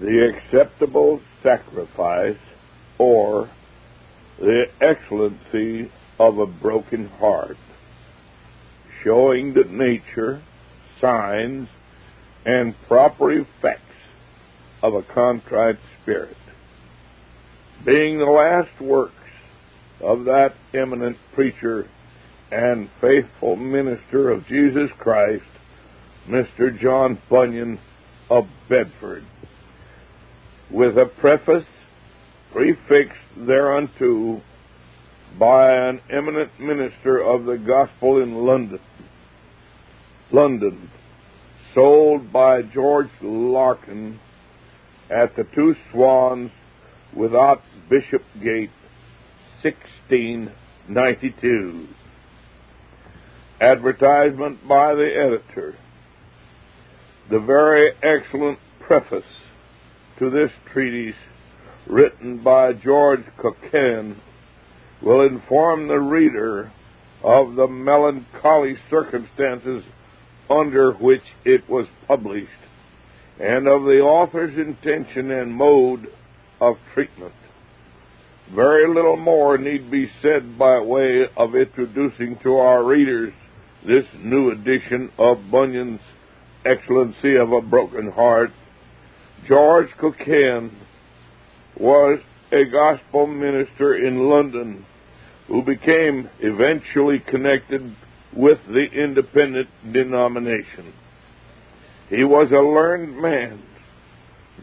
the acceptable sacrifice or the excellency of a broken heart, showing the nature, signs, and proper effects of a contrite spirit. Being the last works of that eminent preacher and faithful minister of Jesus Christ, Mr. John Bunyan of Bedford, with a preface prefixed thereunto by an eminent minister of the gospel in London. London, sold by George Larkin at the Two Swans without Bishopgate, 1692. Advertisement by the editor. The very excellent preface to this treatise, written by George Cockayne, will inform the reader of the melancholy circumstances under which it was published and of the author's intention and mode of treatment. Very little more need be said by way of introducing to our readers this new edition of Bunyan's Excellency of a Broken Heart. George Cockayne was a gospel minister in London who became eventually connected with the independent denomination. He was a learned man,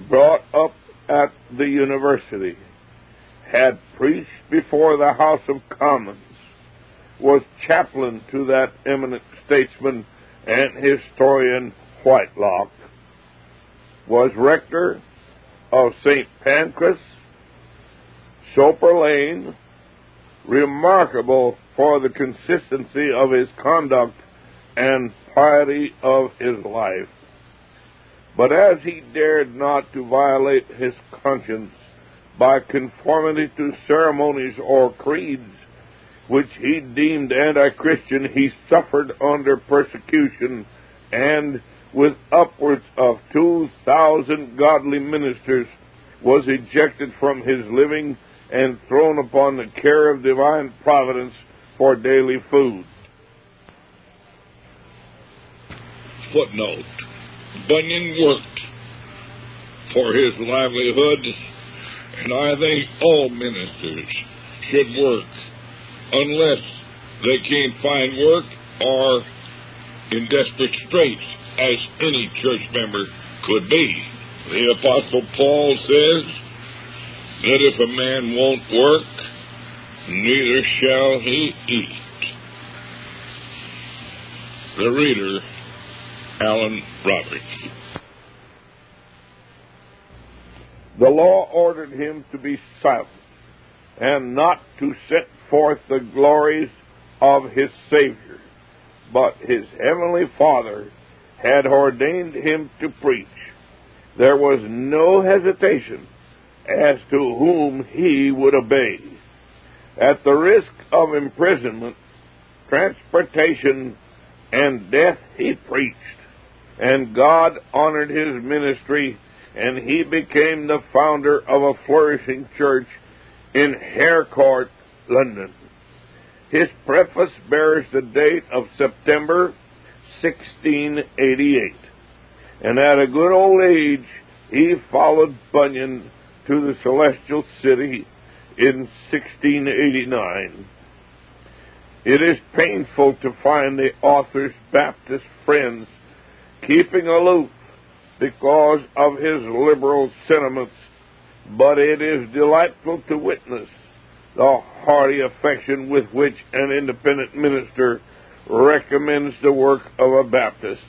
brought up at the university, had preached before the House of Commons, was chaplain to that eminent statesman and historian Whitelocke, was rector of St. Pancras, Soper Lane, remarkable for the consistency of his conduct and piety of his life. But as he dared not to violate his conscience by conformity to ceremonies or creeds which he deemed anti Christian, he suffered under persecution and, with upwards of 2,000 godly ministers, was ejected from his living and thrown upon the care of divine providence for daily food. Footnote Bunyan worked for his livelihood, and I think all ministers should work unless they can't find work or in desperate straits, as any church member could be. The Apostle Paul says that if a man won't work, neither shall he eat. The reader Alan Roberts. The law ordered him to be silent and not to set forth the glories of his Savior, but his heavenly Father had ordained him to preach. There was no hesitation as to whom he would obey. At the risk of imprisonment, transportation, and death, he preached and God honored his ministry, and he became the founder of a flourishing church in Hare Court, London. His preface bears the date of September 1688, and at a good old age he followed Bunyan to the celestial city in 1689. It is painful to find the author's Baptist friends keeping aloof because of his liberal sentiments, but it is delightful to witness the hearty affection with which an independent minister recommends the work of a Baptist,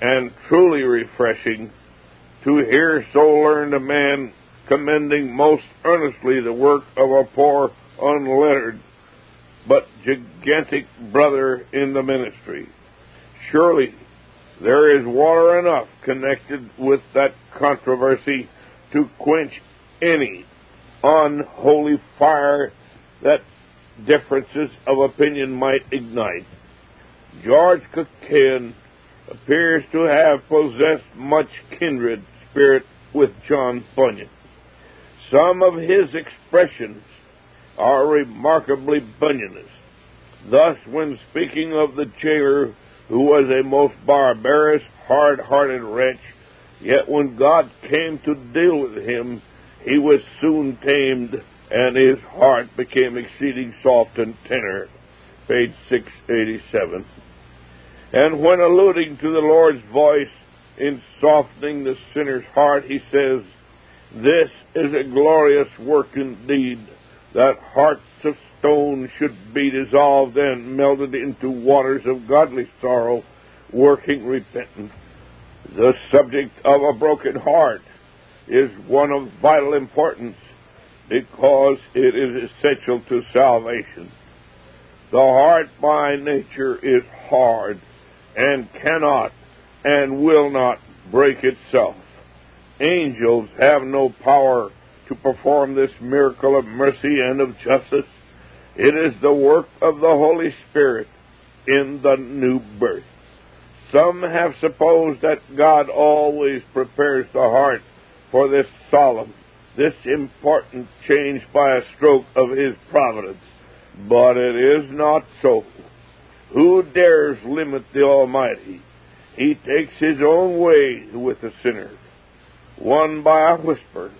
and truly refreshing to hear so learned a man commending most earnestly the work of a poor, unlettered, but gigantic brother in the ministry. Surely there is water enough connected with that controversy to quench any unholy fire that differences of opinion might ignite. George Cockayne appears to have possessed much kindred spirit with John Bunyan. Some of his expressions are remarkably Bunyanist. Thus, when speaking of the jailer who was a most barbarous, hard hearted wretch, yet when God came to deal with him, he was soon tamed, and his heart became exceeding soft and tender. Page 687. And when alluding to the Lord's voice in softening the sinner's heart, he says, This is a glorious work indeed, that hearts of stone should be dissolved and melted into waters of godly sorrow, working repentance. The subject of a broken heart is one of vital importance because it is essential to salvation. The heart by nature is hard and cannot and will not break itself. Angels have no power to perform this miracle of mercy and of justice. It is the work of the Holy Spirit in the new birth. Some have supposed that God always prepares the heart for this solemn, this important change by a stroke of His providence. But it is not so. Who dares limit the Almighty? He takes his own way with the sinner, one by a whisper,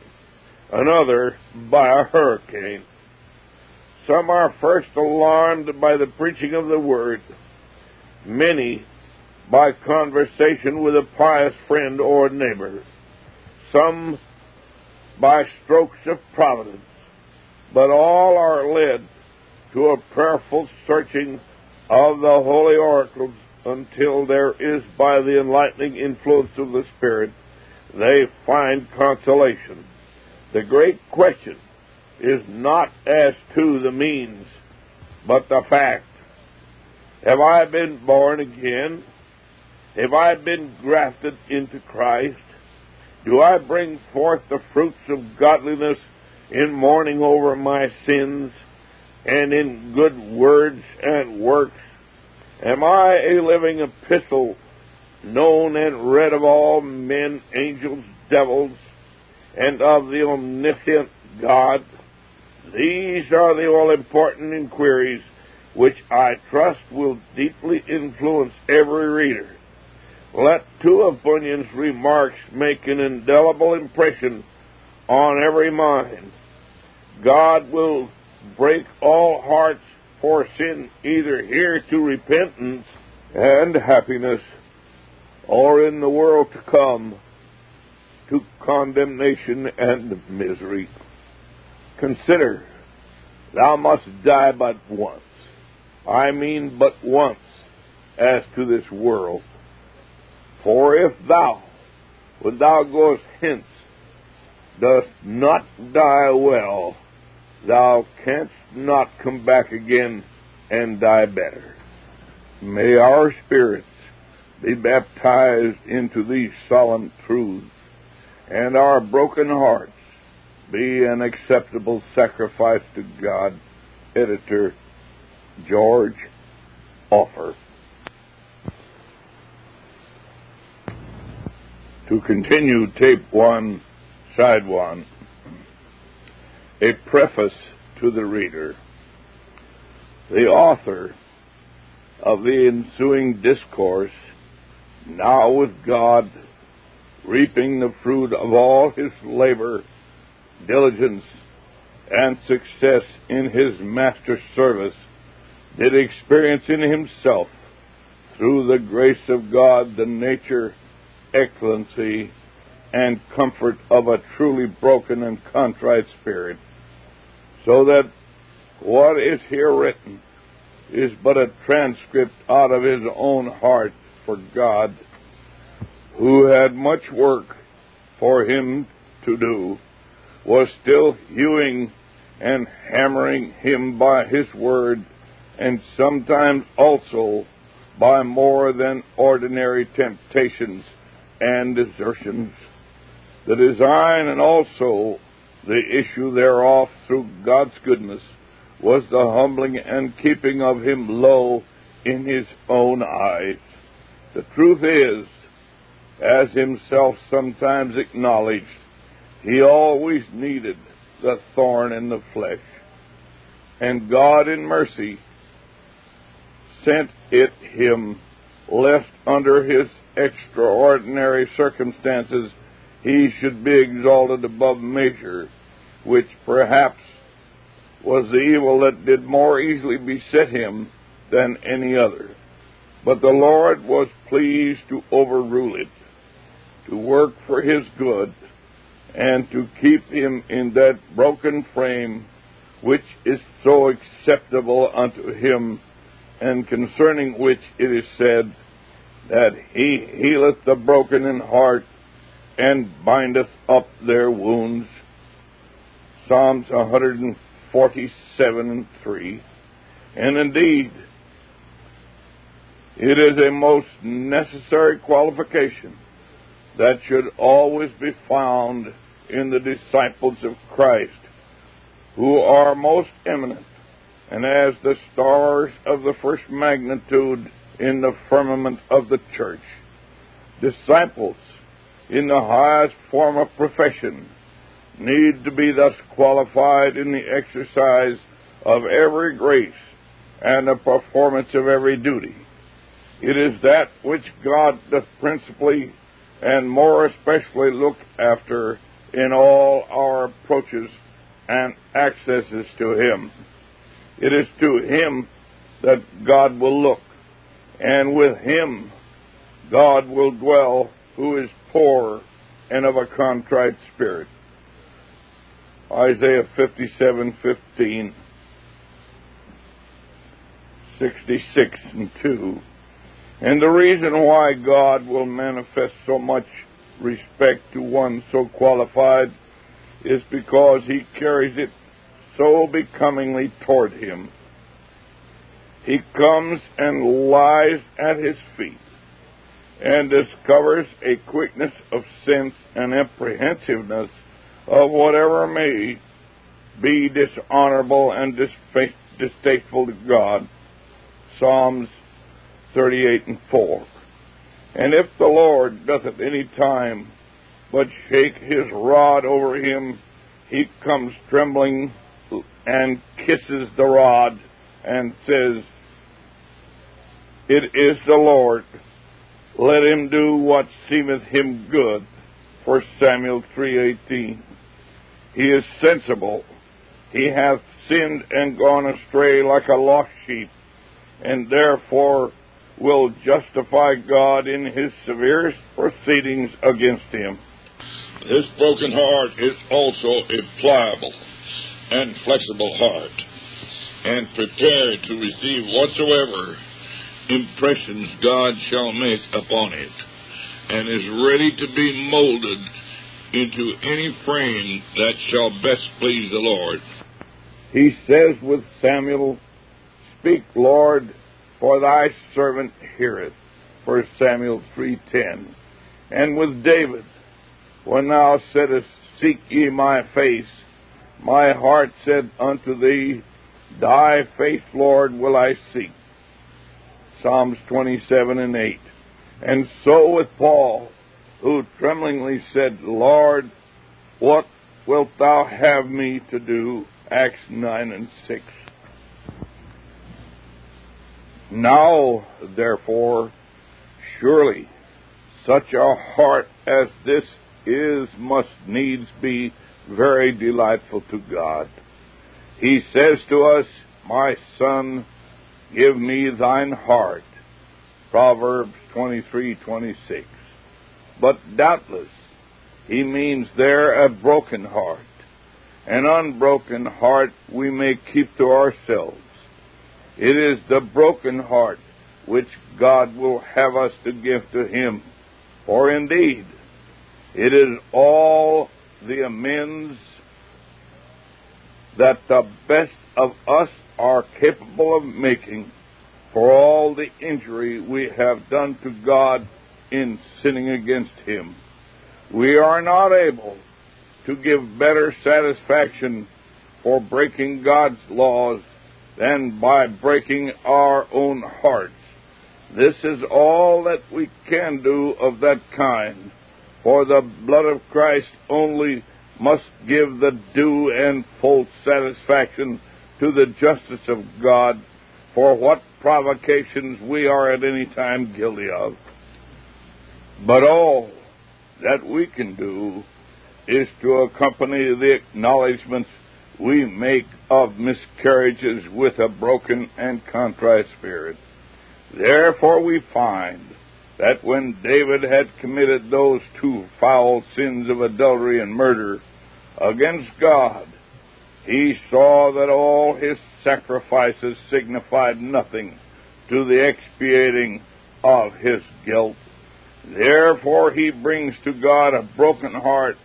another by a hurricane. Some are first alarmed by the preaching of the word, many by conversation with a pious friend or neighbor, some by strokes of providence, but all are led to a prayerful searching of the holy oracles until there is, by the enlightening influence of the Spirit, they find consolation. The great question is not as to the means, but the fact. Have I been born again? Have I been grafted into Christ? Do I bring forth the fruits of godliness in mourning over my sins and in good words and works? Am I a living epistle, known and read of all men, angels, devils, and of the omniscient God? These are the all important inquiries which I trust will deeply influence every reader. Let two of Bunyan's remarks make an indelible impression on every mind. God will break all hearts for sin either here to repentance and happiness, or in the world to come to condemnation and misery. Consider, thou must die but once. I mean but once as to this world. For if thou, when thou goest hence, dost not die well, thou canst not come back again and die better. May our spirits be baptized into these solemn truths, and our broken hearts be an acceptable sacrifice to God. Editor George Offor. To continue tape one, side one a preface to the reader. The author of the ensuing discourse, now with God, reaping the fruit of all his labor, diligence, and success in his master's service, did experience in himself, through the grace of God, the nature, excellency, and comfort of a truly broken and contrite spirit so that what is here written is but a transcript out of his own heart for God, who had much work for him to do, was still hewing and hammering him by his word, and sometimes also by more than ordinary temptations and desertions. The design and also the issue thereof through God's goodness was the humbling and keeping of him low in his own eyes. The truth is as himself sometimes acknowledged, he always needed the thorn in the flesh. And God in mercy sent it him, lest under his extraordinary circumstances he should be exalted above measure, which perhaps was the evil that did more easily beset him than any other. But the Lord was pleased to overrule it, to work for his good, and to keep him in that broken frame which is so acceptable unto him, and concerning which it is said, that he healeth the broken in heart and bindeth up their wounds. Psalms 147 and 3. And indeed, it is a most necessary qualification that should always be found in the disciples of Christ, who are most eminent, and as the stars of the first magnitude in the firmament of the church. Disciples in the highest form of profession need to be thus qualified in the exercise of every grace and the performance of every duty. It is that which God doth principally and more especially look after in all our approaches and accesses to Him. It is to Him that God will look and with him God will dwell who is poor and of a contrite spirit. Isaiah 57:15 66 and 2. And the reason why God will manifest so much respect to one so qualified is because he carries it so becomingly toward him he comes and lies at his feet and discovers a quickness of sense and apprehensiveness of whatever may be dishonorable and distasteful to God. Psalms 38 and 4. And if the Lord doth at any time but shake his rod over him, he comes trembling and kisses the rod and says, It is the Lord. Let him do what seemeth him good. 1 Samuel 3.18 He is sensible. He hath sinned and gone astray like a lost sheep, and therefore will justify God in his severest proceedings against him. His broken heart is also a pliable and flexible heart and prepared to receive whatsoever impressions God shall make upon it, and is ready to be molded into any frame that shall best please the Lord. He says with Samuel, Speak, Lord, for thy servant heareth. 1 Samuel 3.10. And with David, when thou saidst, Seek ye my face, my heart said unto thee, Thy face, Lord, will I seek. Psalms 27 and 8. And so with Paul, who tremblingly said, Lord, what wilt thou have me to do? Acts 9 and 6. Now, therefore, surely such a heart as this is must needs be very delightful to God. He says to us, My son, give me thine heart. Proverbs 23:26. But doubtless he means there a broken heart. An unbroken heart we may keep to ourselves. It is the broken heart which God will have us to give to him. For indeed, it is all the amends that the best of us are capable of making for all the injury we have done to God in sinning against Him. We are not able to give better satisfaction for breaking God's laws than by breaking our own hearts This is all that we can do of that kind, for the blood of Christ only must give the due and full satisfaction to the justice of God for what provocations we are at any time guilty of. But all that we can do is to accompany the acknowledgments we make of miscarriages with a broken and contrite spirit. Therefore we find that when David had committed those two foul sins of adultery and murder against God, he saw that all his sacrifices signified nothing to the expiating of his guilt. Therefore he brings to God a broken heart,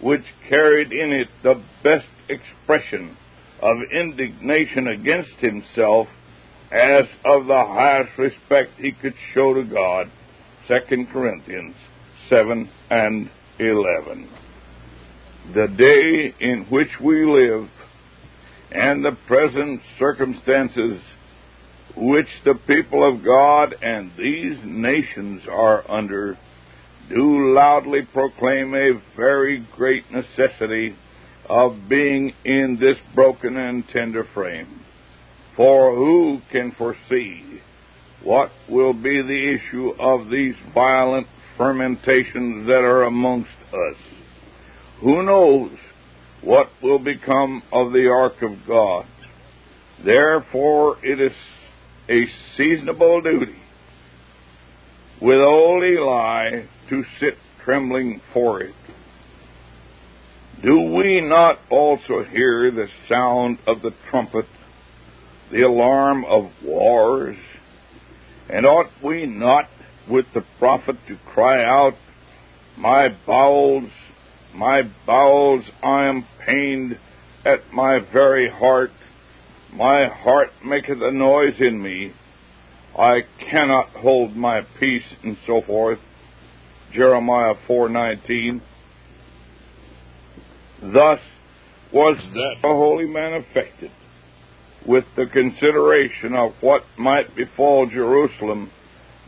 which carried in it the best expression of indignation against himself as of the highest respect he could show to God. 2 Corinthians 7 and 11. The day in which we live and the present circumstances which the people of God and these nations are under do loudly proclaim a very great necessity of being in this broken and tender frame. For who can foresee what will be the issue of these violent fermentations that are amongst us? Who knows what will become of the ark of God? Therefore, it is a seasonable duty with old Eli to sit trembling for it. Do we not also hear the sound of the trumpet the alarm of wars? And ought we not with the prophet to cry out, My bowels, my bowels, I am pained at my very heart. My heart maketh a noise in me. I cannot hold my peace, and so forth. Jeremiah 4:19. Thus was that the holy man affected with the consideration of what might befall Jerusalem,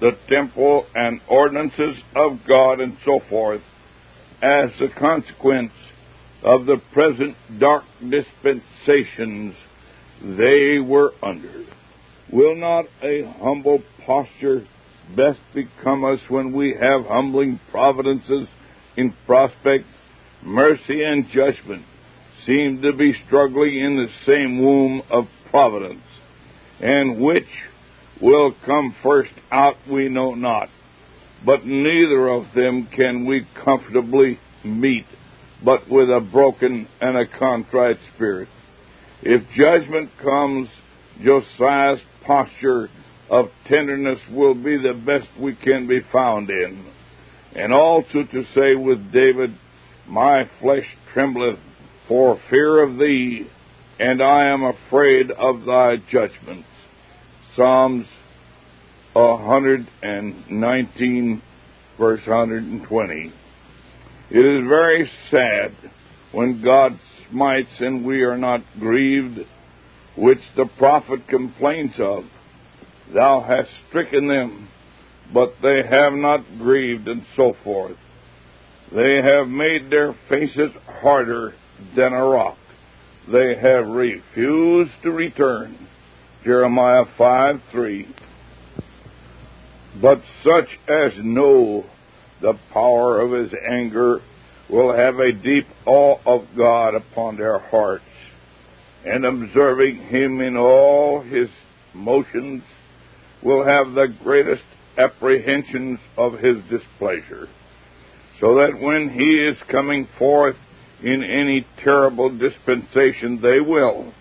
the temple and ordinances of God, and so forth, as a consequence of the present dark dispensations they were under. Will not a humble posture best become us when we have humbling providences in prospect, mercy and judgment seem to be struggling in the same womb of providence, and which will come first out we know not. But neither of them can we comfortably meet, but with a broken and a contrite spirit. If judgment comes, Josiah's posture of tenderness will be the best we can be found in. And also to say with David, My flesh trembleth for fear of thee, and I am afraid of thy judgments. Psalms 119, verse 120. It is very sad when God smites and we are not grieved, which the prophet complains of. Thou hast stricken them, but they have not grieved, and so forth. They have made their faces harder than a rock they have refused to return. Jeremiah 5 3. But such as know the power of his anger will have a deep awe of God upon their hearts, and observing him in all his motions will have the greatest apprehensions of his displeasure, so that when he is coming forth in any terrible dispensation, they will,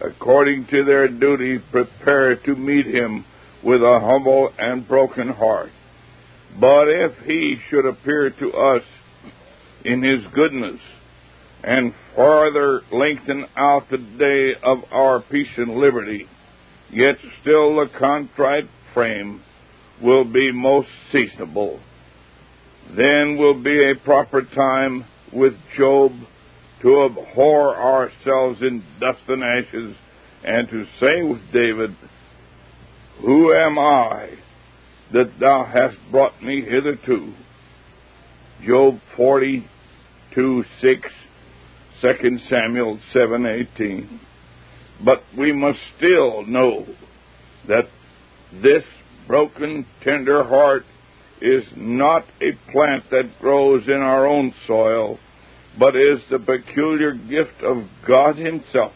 according to their duty, prepare to meet him with a humble and broken heart. But if he should appear to us in his goodness and farther lengthen out the day of our peace and liberty, yet still the contrite frame will be most seasonable. Then will be a proper time with Job to abhor ourselves in dust and ashes, and to say with David, Who am I that thou hast brought me hitherto. Job 42 6, 2 Samuel 7 18. But we must still know that this broken, tender heart is not a plant that grows in our own soil, but is the peculiar gift of God Himself.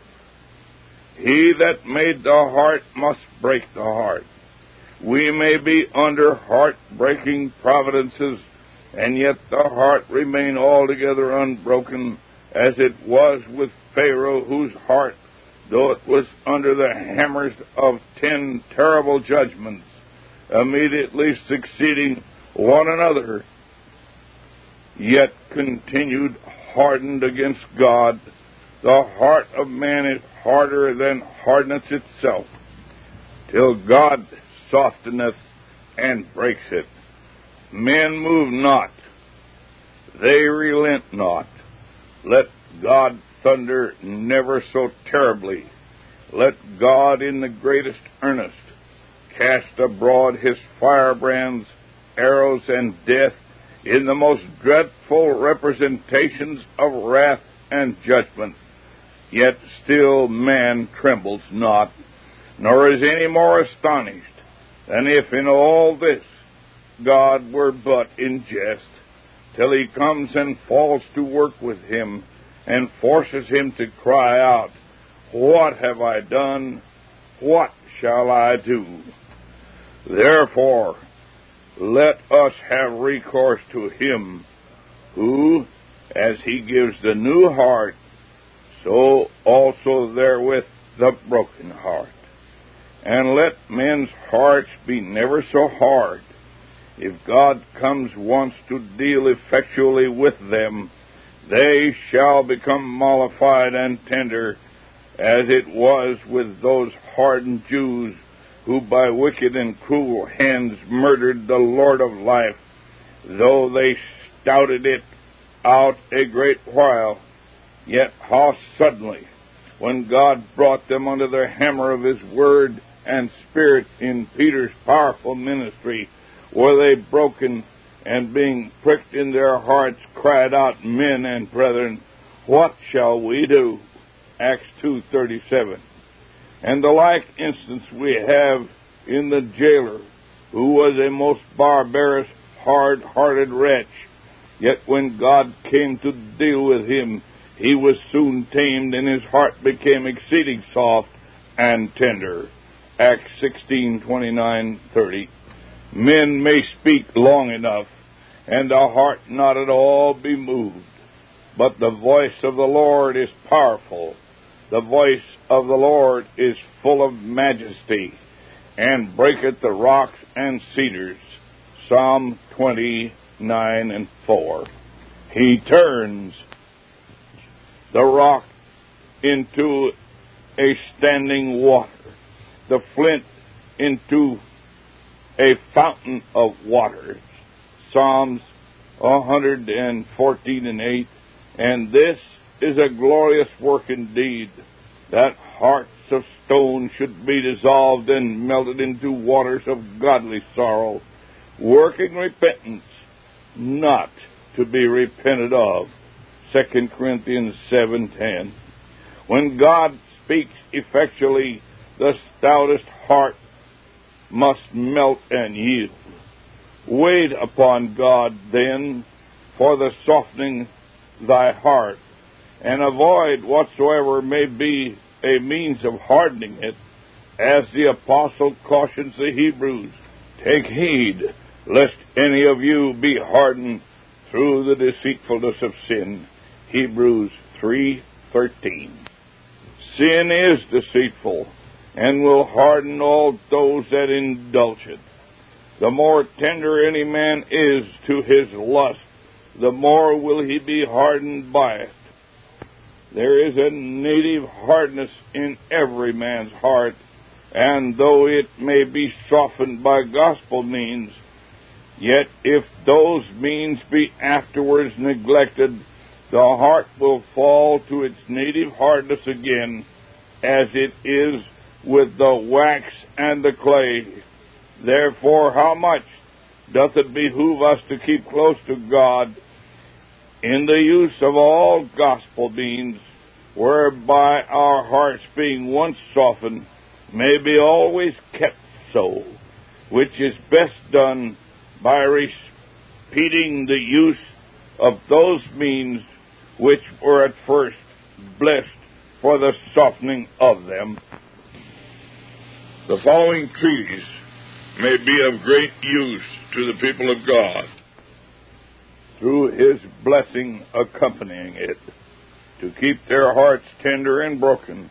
He that made the heart must break the heart. We may be under heart-breaking providences, and yet the heart remain altogether unbroken, as it was with Pharaoh, whose heart, though it was under the hammers of ten terrible judgments, immediately succeeding one another, yet continued hardened against God. The heart of man is harder than hardness itself, till God softeneth and breaks it. Men move not, they relent not. Let God thunder never so terribly. Let God in the greatest earnest cast abroad his firebrands, arrows, and death in the most dreadful representations of wrath and judgment. Yet still man trembles not, nor is any more astonished than if in all this God were but in jest, till he comes and falls to work with him and forces him to cry out, What have I done? What shall I do? Therefore, let us have recourse to him who, as he gives the new heart, so also therewith the broken heart. And let men's hearts be never so hard. If God comes once to deal effectually with them, they shall become mollified and tender, as it was with those hardened Jews who by wicked and cruel hands murdered the Lord of life, though they stouted it out a great while. Yet how suddenly, when God brought them under the hammer of His word and spirit in Peter's powerful ministry, were they broken and being pricked in their hearts cried out, Men and brethren, what shall we do? Acts 2.37. And the like instance we have in the jailer, who was a most barbarous, hard-hearted wretch. Yet when God came to deal with him, he was soon tamed, and his heart became exceeding soft and tender. Acts 16:29-30. Men may speak long enough, and the heart not at all be moved, but the voice of the Lord is powerful the voice of the Lord is full of majesty, and breaketh the rocks and cedars. Psalm 29 and 4. He turns the rock into a standing water, the flint into a fountain of waters. Psalms 114 and 8. And this is a glorious work indeed, that hearts of stone should be dissolved and melted into waters of godly sorrow, working repentance, not to be repented of. 2 Corinthians 7:10. When God speaks effectually, the stoutest heart must melt and yield. Wait upon God then for the softening thy heart and avoid whatsoever may be a means of hardening it, as the apostle cautions the Hebrews, take heed lest any of you be hardened through the deceitfulness of sin. Hebrews 3:13. Sin is deceitful and will harden all those that indulge it. The more tender any man is to his lust, the more will he be hardened by it. There is a native hardness in every man's heart, and though it may be softened by gospel means, yet if those means be afterwards neglected, the heart will fall to its native hardness again, as it is with the wax and the clay. Therefore, how much doth it behoove us to keep close to God in the use of all gospel means, whereby our hearts being once softened may be always kept so, which is best done by repeating the use of those means which were at first blessed for the softening of them. The following treaties may be of great use to the people of God. Through his blessing accompanying it, to keep their hearts tender and broken,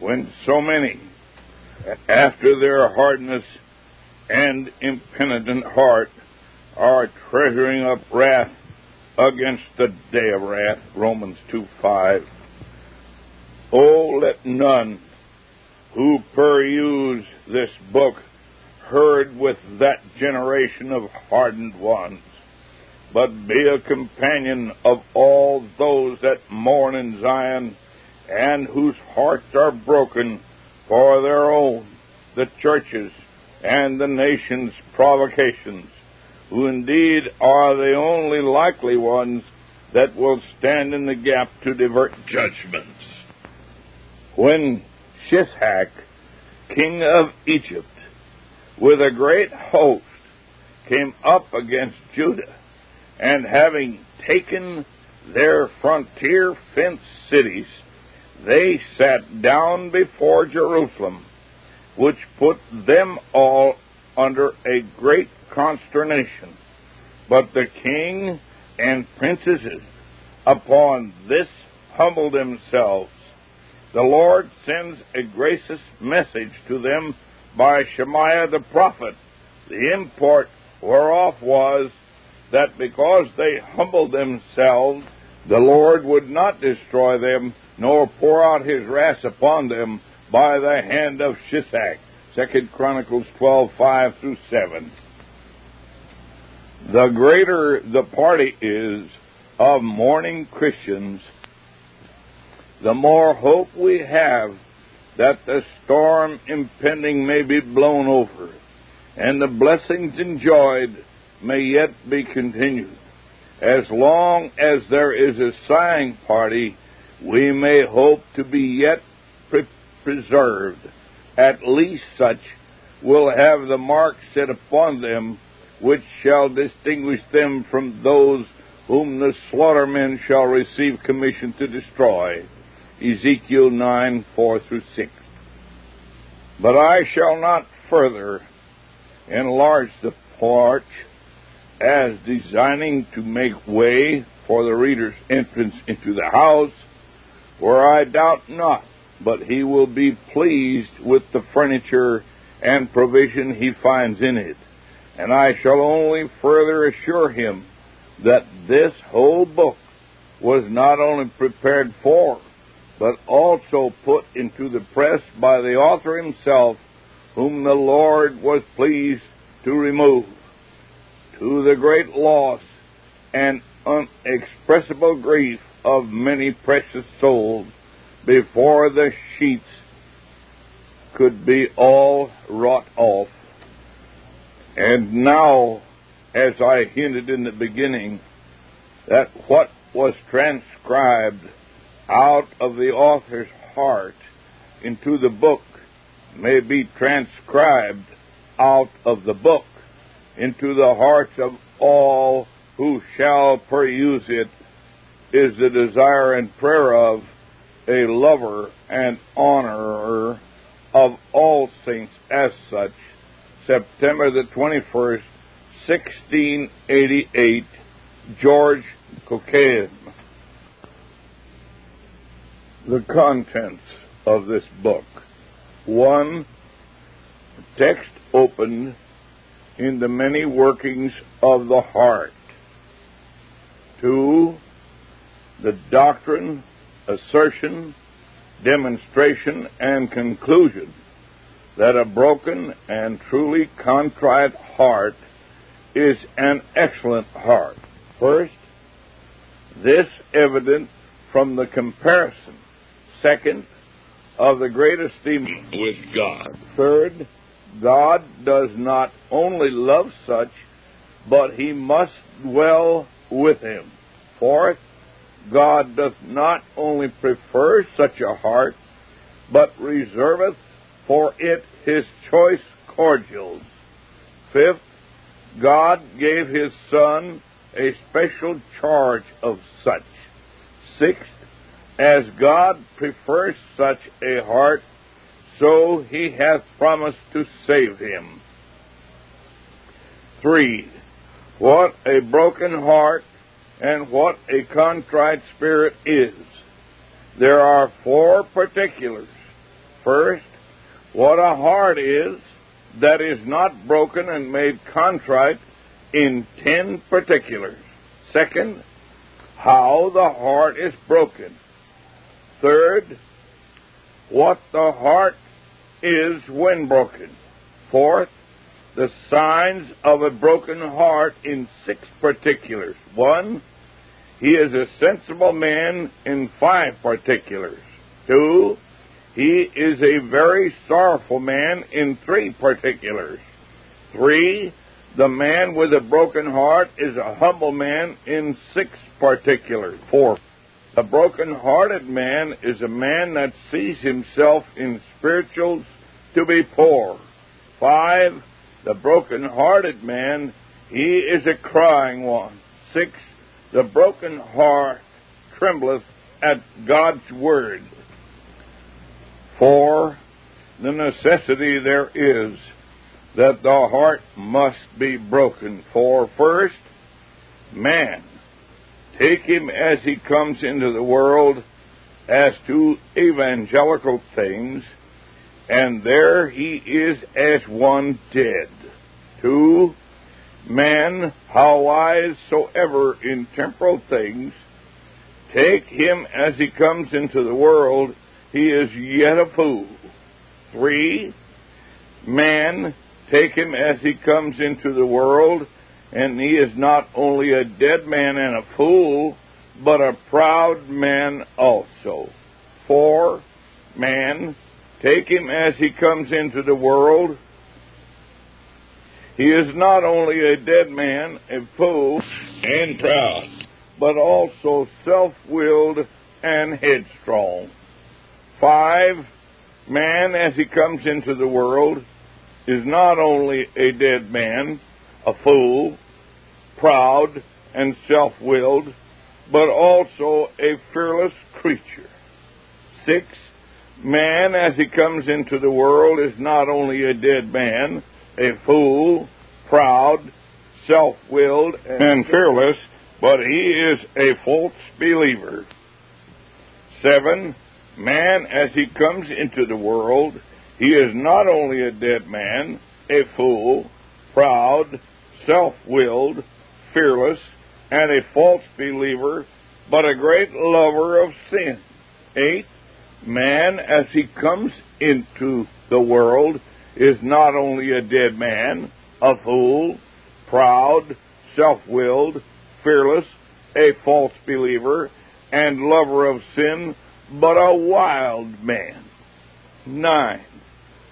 when so many, after their hardness and impenitent heart, are treasuring up wrath against the day of wrath. Romans 2 5. Oh, let none who peruse this book herd with that generation of hardened ones, but be a companion of all those that mourn in Zion and whose hearts are broken for their own, the churches, and the nation's provocations, who indeed are the only likely ones that will stand in the gap to divert judgments. When Shishak, king of Egypt, with a great host, came up against Judah, and having taken their frontier fenced cities, they sat down before Jerusalem, which put them all under a great consternation. But the king and princesses upon this humbled themselves. The Lord sends a gracious message to them by Shemaiah the prophet, the import whereof was that because they humbled themselves, the Lord would not destroy them, nor pour out his wrath upon them by the hand of Shishak. Second Chronicles twelve five through seven. The greater the party is of mourning Christians, the more hope we have that the storm impending may be blown over, and the blessings enjoyed may yet be continued. As long as there is a sighing party, we may hope to be yet pre- preserved. At least such will have the mark set upon them which shall distinguish them from those whom the slaughtermen shall receive commission to destroy. Ezekiel 9 4 through 6. But I shall not further enlarge the porch as designing to make way for the reader's entrance into the house, where I doubt not but he will be pleased with the furniture and provision he finds in it. And I shall only further assure him that this whole book was not only prepared for, but also put into the press by the author himself, whom the Lord was pleased to remove, to the great loss and unexpressible grief of many precious souls before the sheets could be all wrought off. And now, as I hinted in the beginning, that what was transcribed out of the author's heart into the book may be transcribed out of the book into the hearts of all who shall peruse it is the desire and prayer of a lover and honorer of all saints as such, September the 21st, 1688, George Cockayne. The contents of this book. One, text opened in the many workings of the heart. Two, the doctrine assertion, demonstration, and conclusion that a broken and truly contrite heart is an excellent heart. First, this evident from the comparison. Second, of the great esteem with God. Third, God does not only love such, but he must dwell with him. Fourth, God doth not only prefer such a heart, but reserveth for it his choice cordials. Fifth, God gave his Son a special charge of such. Sixth, as God prefers such a heart, so he hath promised to save him. Three, what a broken heart and what a contrite spirit is. There are four particulars. First, what a heart is that is not broken and made contrite in ten particulars. Second, how the heart is broken. Third, what the heart is when broken. Fourth, the signs of a broken heart in six particulars. One, he is a sensible man in five particulars. Two, he is a very sorrowful man in three particulars. Three, the man with a broken heart is a humble man in six particulars. Four, a broken-hearted man is a man that sees himself in spirituals to be poor. Five, the broken-hearted man, he is a crying one. Six, the broken heart trembleth at God's word. For the necessity there is that the heart must be broken. For first, man Take him as he comes into the world as to evangelical things, and there he is as one dead. Two, man, how wise soever in temporal things, take him as he comes into the world, he is yet a fool. Three, man, take him as he comes into the world, and he is not only a dead man and a fool, but a proud man also. Four, man, take him as he comes into the world. He is not only a dead man, a fool, and proud, but also self willed and headstrong. Five, man as he comes into the world is not only a dead man, a fool, proud, and self willed, but also a fearless creature. Six, man as he comes into the world is not only a dead man, a fool, proud, self willed, and fearless, but he is a false believer. Seven, man as he comes into the world, he is not only a dead man, a fool, proud, self willed, fearless, and a false believer, but a great lover of sin. Eight, man as he comes into the world is not only a dead man, a fool, proud, self willed, fearless, a false believer, and lover of sin, but a wild man. Nine,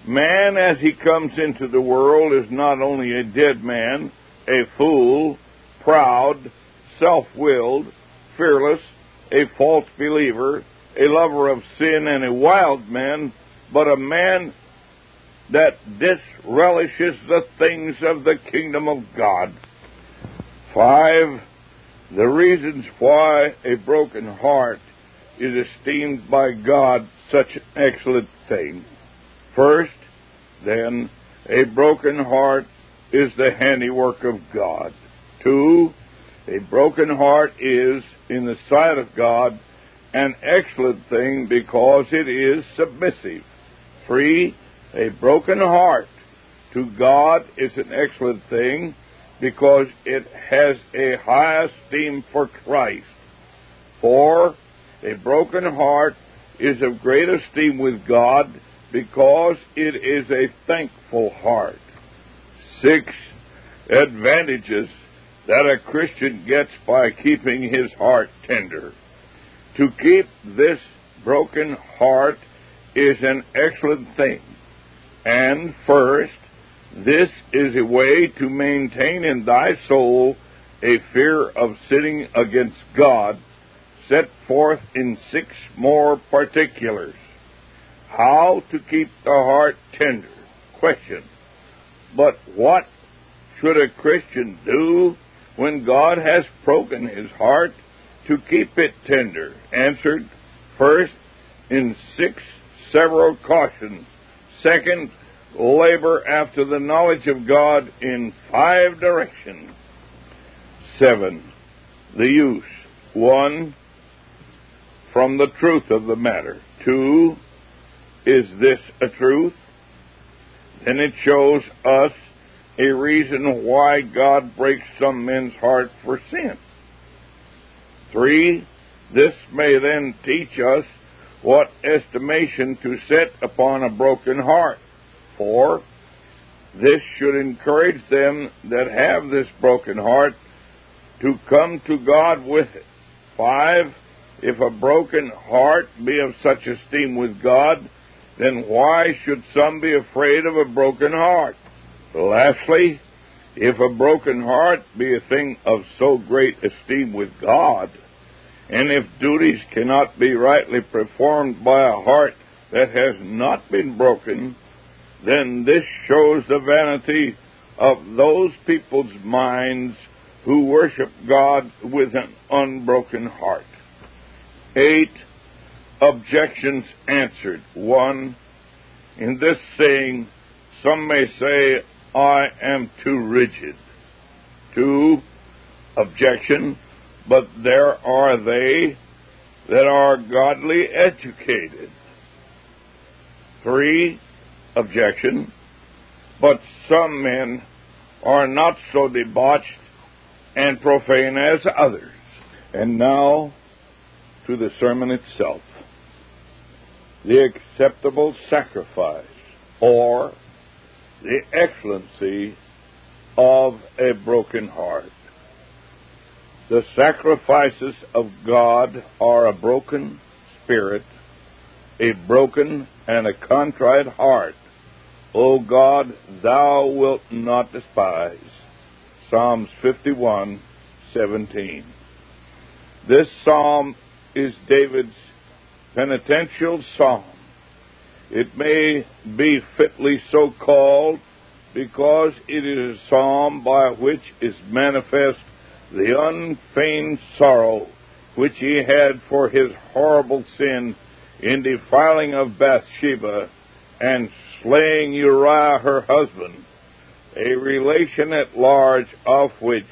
man as he comes into the world is not only a dead man, a fool, proud, self willed, fearless, a false believer, a lover of sin, and a wild man, but a man that disrelishes the things of the kingdom of God. Five, the reasons why a broken heart is esteemed by God such an excellent thing. First, then, a broken heart is the handiwork of God. Two, a broken heart is, in the sight of God, an excellent thing because it is submissive. Three, a broken heart to God is an excellent thing because it has a high esteem for Christ. Four, a broken heart is of great esteem with God because it is a thankful heart. Six, advantages that a Christian gets by keeping his heart tender. To keep this broken heart is an excellent thing. And first, This is a way to maintain in thy soul a fear of sinning against God, set forth in six more particulars. How to keep the heart tender. Question. But what should a Christian do when God has broken his heart to keep it tender? Answered. First, in six several cautions. Second, labor after the knowledge of God in five directions. Seven, the use. One, from the truth of the matter. Two, is this a truth? Then it shows us a reason why God breaks some men's heart for sin. Three, this may then teach us what estimation to set upon a broken heart. For this should encourage them that have this broken heart to come to God with it. Five, if a broken heart be of such esteem with God, then why should some be afraid of a broken heart? Lastly, if a broken heart be a thing of so great esteem with God, and if duties cannot be rightly performed by a heart that has not been broken, then this shows the vanity of those people's minds who worship God with an unbroken heart. Eight objections answered. One, in this saying, some may say, I am too rigid. Two, objection, but there are they that are godly educated. Three, objection, but some men are not so debauched and profane as others. And now to the sermon itself. The acceptable sacrifice, or the excellency of a broken heart. The sacrifices of God are a broken spirit, a broken and a contrite heart. O God, thou wilt not despise. Psalms 51, 17. This psalm is David's penitential psalm. It may be fitly so called because it is a psalm by which is manifest the unfeigned sorrow which he had for his horrible sin in defiling of Bathsheba and slaying Uriah her husband, a relation at large of which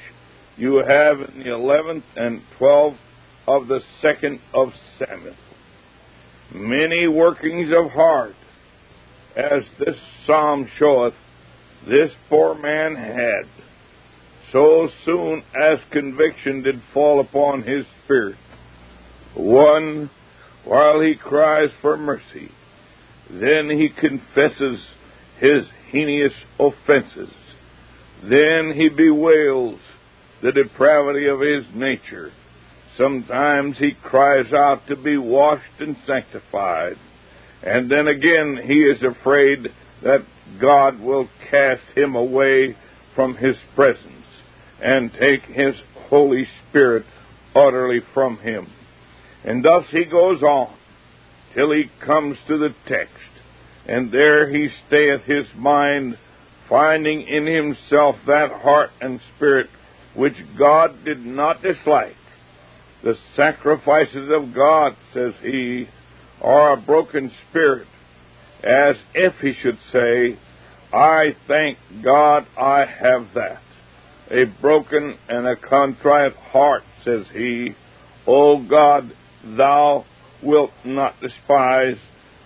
you have in the eleventh and twelfth of the second of Samuel. Many workings of heart, as this psalm showeth, this poor man had so soon as conviction did fall upon his spirit. One, while he cries for mercy, then he confesses his heinous offenses. Then he bewails the depravity of his nature. Sometimes he cries out to be washed and sanctified. And then again he is afraid that God will cast him away from his presence and take his Holy Spirit utterly from him. And thus he goes on till he comes to the text, and there he stayeth his mind, finding in himself that heart and spirit which God did not dislike. The sacrifices of God, says he, are a broken spirit, as if he should say, I thank God I have that a broken and a contrite heart, says he. O God, thou wilt not despise,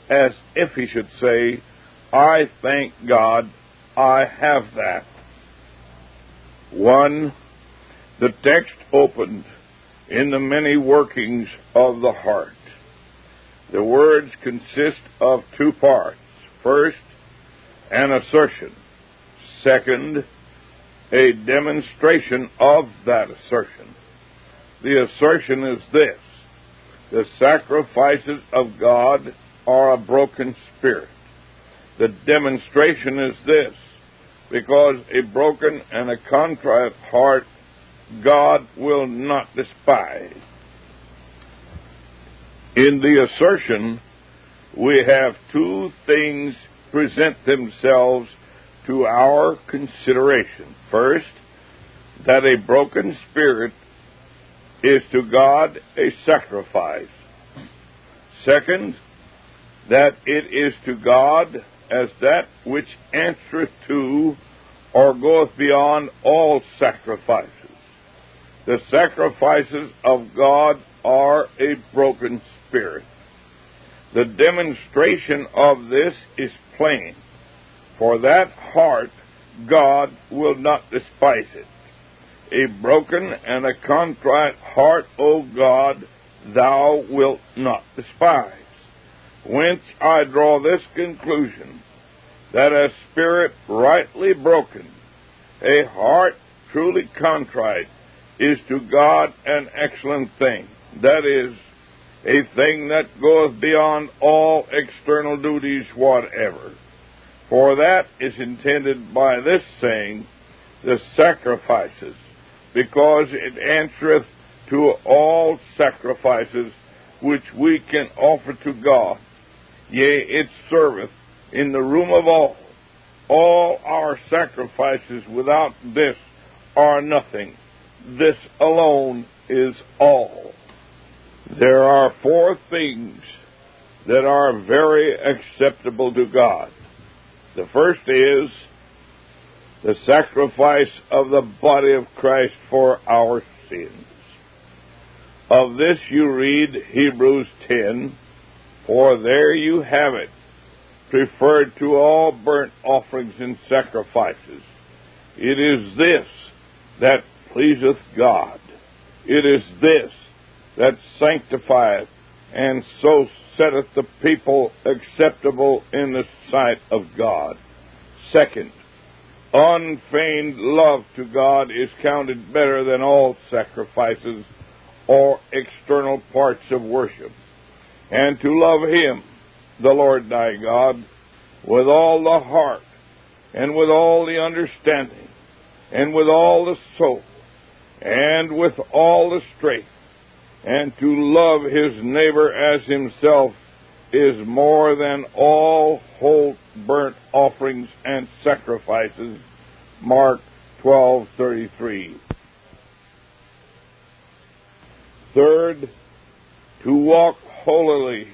as if he should say, I thank God I have that. One, the text opened in the many workings of the heart. The words consist of two parts. First, an assertion. Second, a demonstration of that assertion. The assertion is this the sacrifices of God are a broken spirit. The demonstration is this because a broken and a contrite heart God will not despise. In the assertion, we have two things present themselves to our consideration. First, that a broken spirit is to God a sacrifice. Second, that it is to God as that which answereth to or goeth beyond all sacrifices. The sacrifices of God are a broken spirit. The demonstration of this is plain. For that heart God will not despise it. A broken and a contrite heart, O God, thou wilt not despise. Whence I draw this conclusion that a spirit rightly broken, a heart truly contrite, is to God an excellent thing. That is, a thing that goeth beyond all external duties whatever. For that is intended by this saying, the sacrifices, because it answereth to all sacrifices which we can offer to God. Yea, it serveth in the room of all. All our sacrifices without this are nothing. This alone is all. There are four things that are very acceptable to God. The first is the sacrifice of the body of Christ for our sins. Of this you read Hebrews 10, for there you have it, preferred to all burnt offerings and sacrifices. It is this that pleaseth God. It is this that sanctifieth and so setteth the people acceptable in the sight of God. Second, unfeigned love to God is counted better than all sacrifices or external parts of worship. And to love Him, the Lord thy God, with all the heart, and with all the understanding, and with all the soul, and with all the strength, and to love his neighbor as himself is more than all whole burnt offerings and sacrifices. Mark 12:33. Third, to walk holily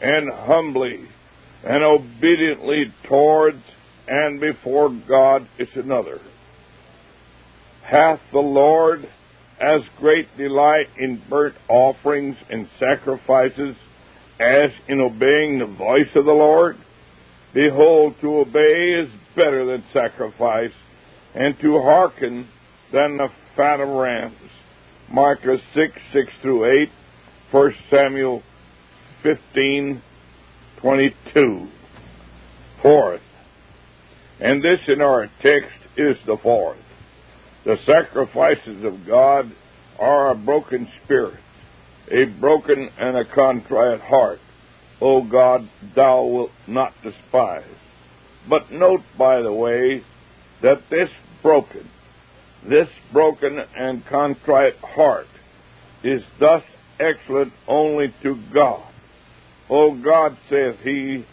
and humbly and obediently towards and before God is another. Hath the Lord as great delight in burnt offerings and sacrifices as in obeying the voice of the Lord? Behold, to obey is better than sacrifice, and to hearken than the fat of rams. Micah 6, 6 through 8, 1 Samuel 15, 22. Fourth, and this in our text is the fourth. The sacrifices of God are a broken spirit, a broken and a contrite heart. O God, thou wilt not despise. But note, by the way, that this broken, this broken and contrite heart is thus excellent only to God. O God, saith he,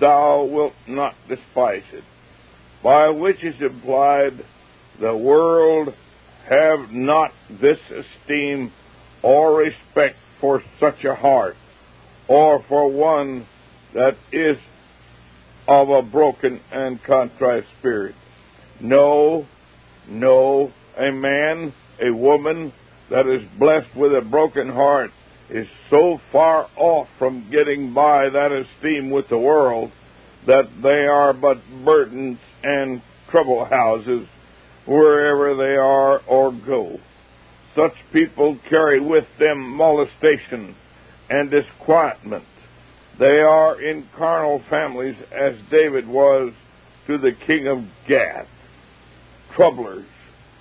thou wilt not despise it. By which is implied the world have not this esteem or respect for such a heart, or for one that is of a broken and contrite spirit. No, no, a man, a woman that is blessed with a broken heart is so far off from getting by that esteem with the world that they are but burdens and trouble houses wherever they are or go. Such people carry with them molestation and disquietment. They are in carnal families as David was to the king of Gath, troublers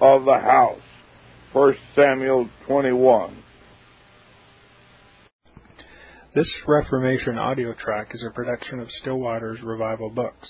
of the house. 1 Samuel 21. This Reformation audio track is a production of Still Waters Revival Books.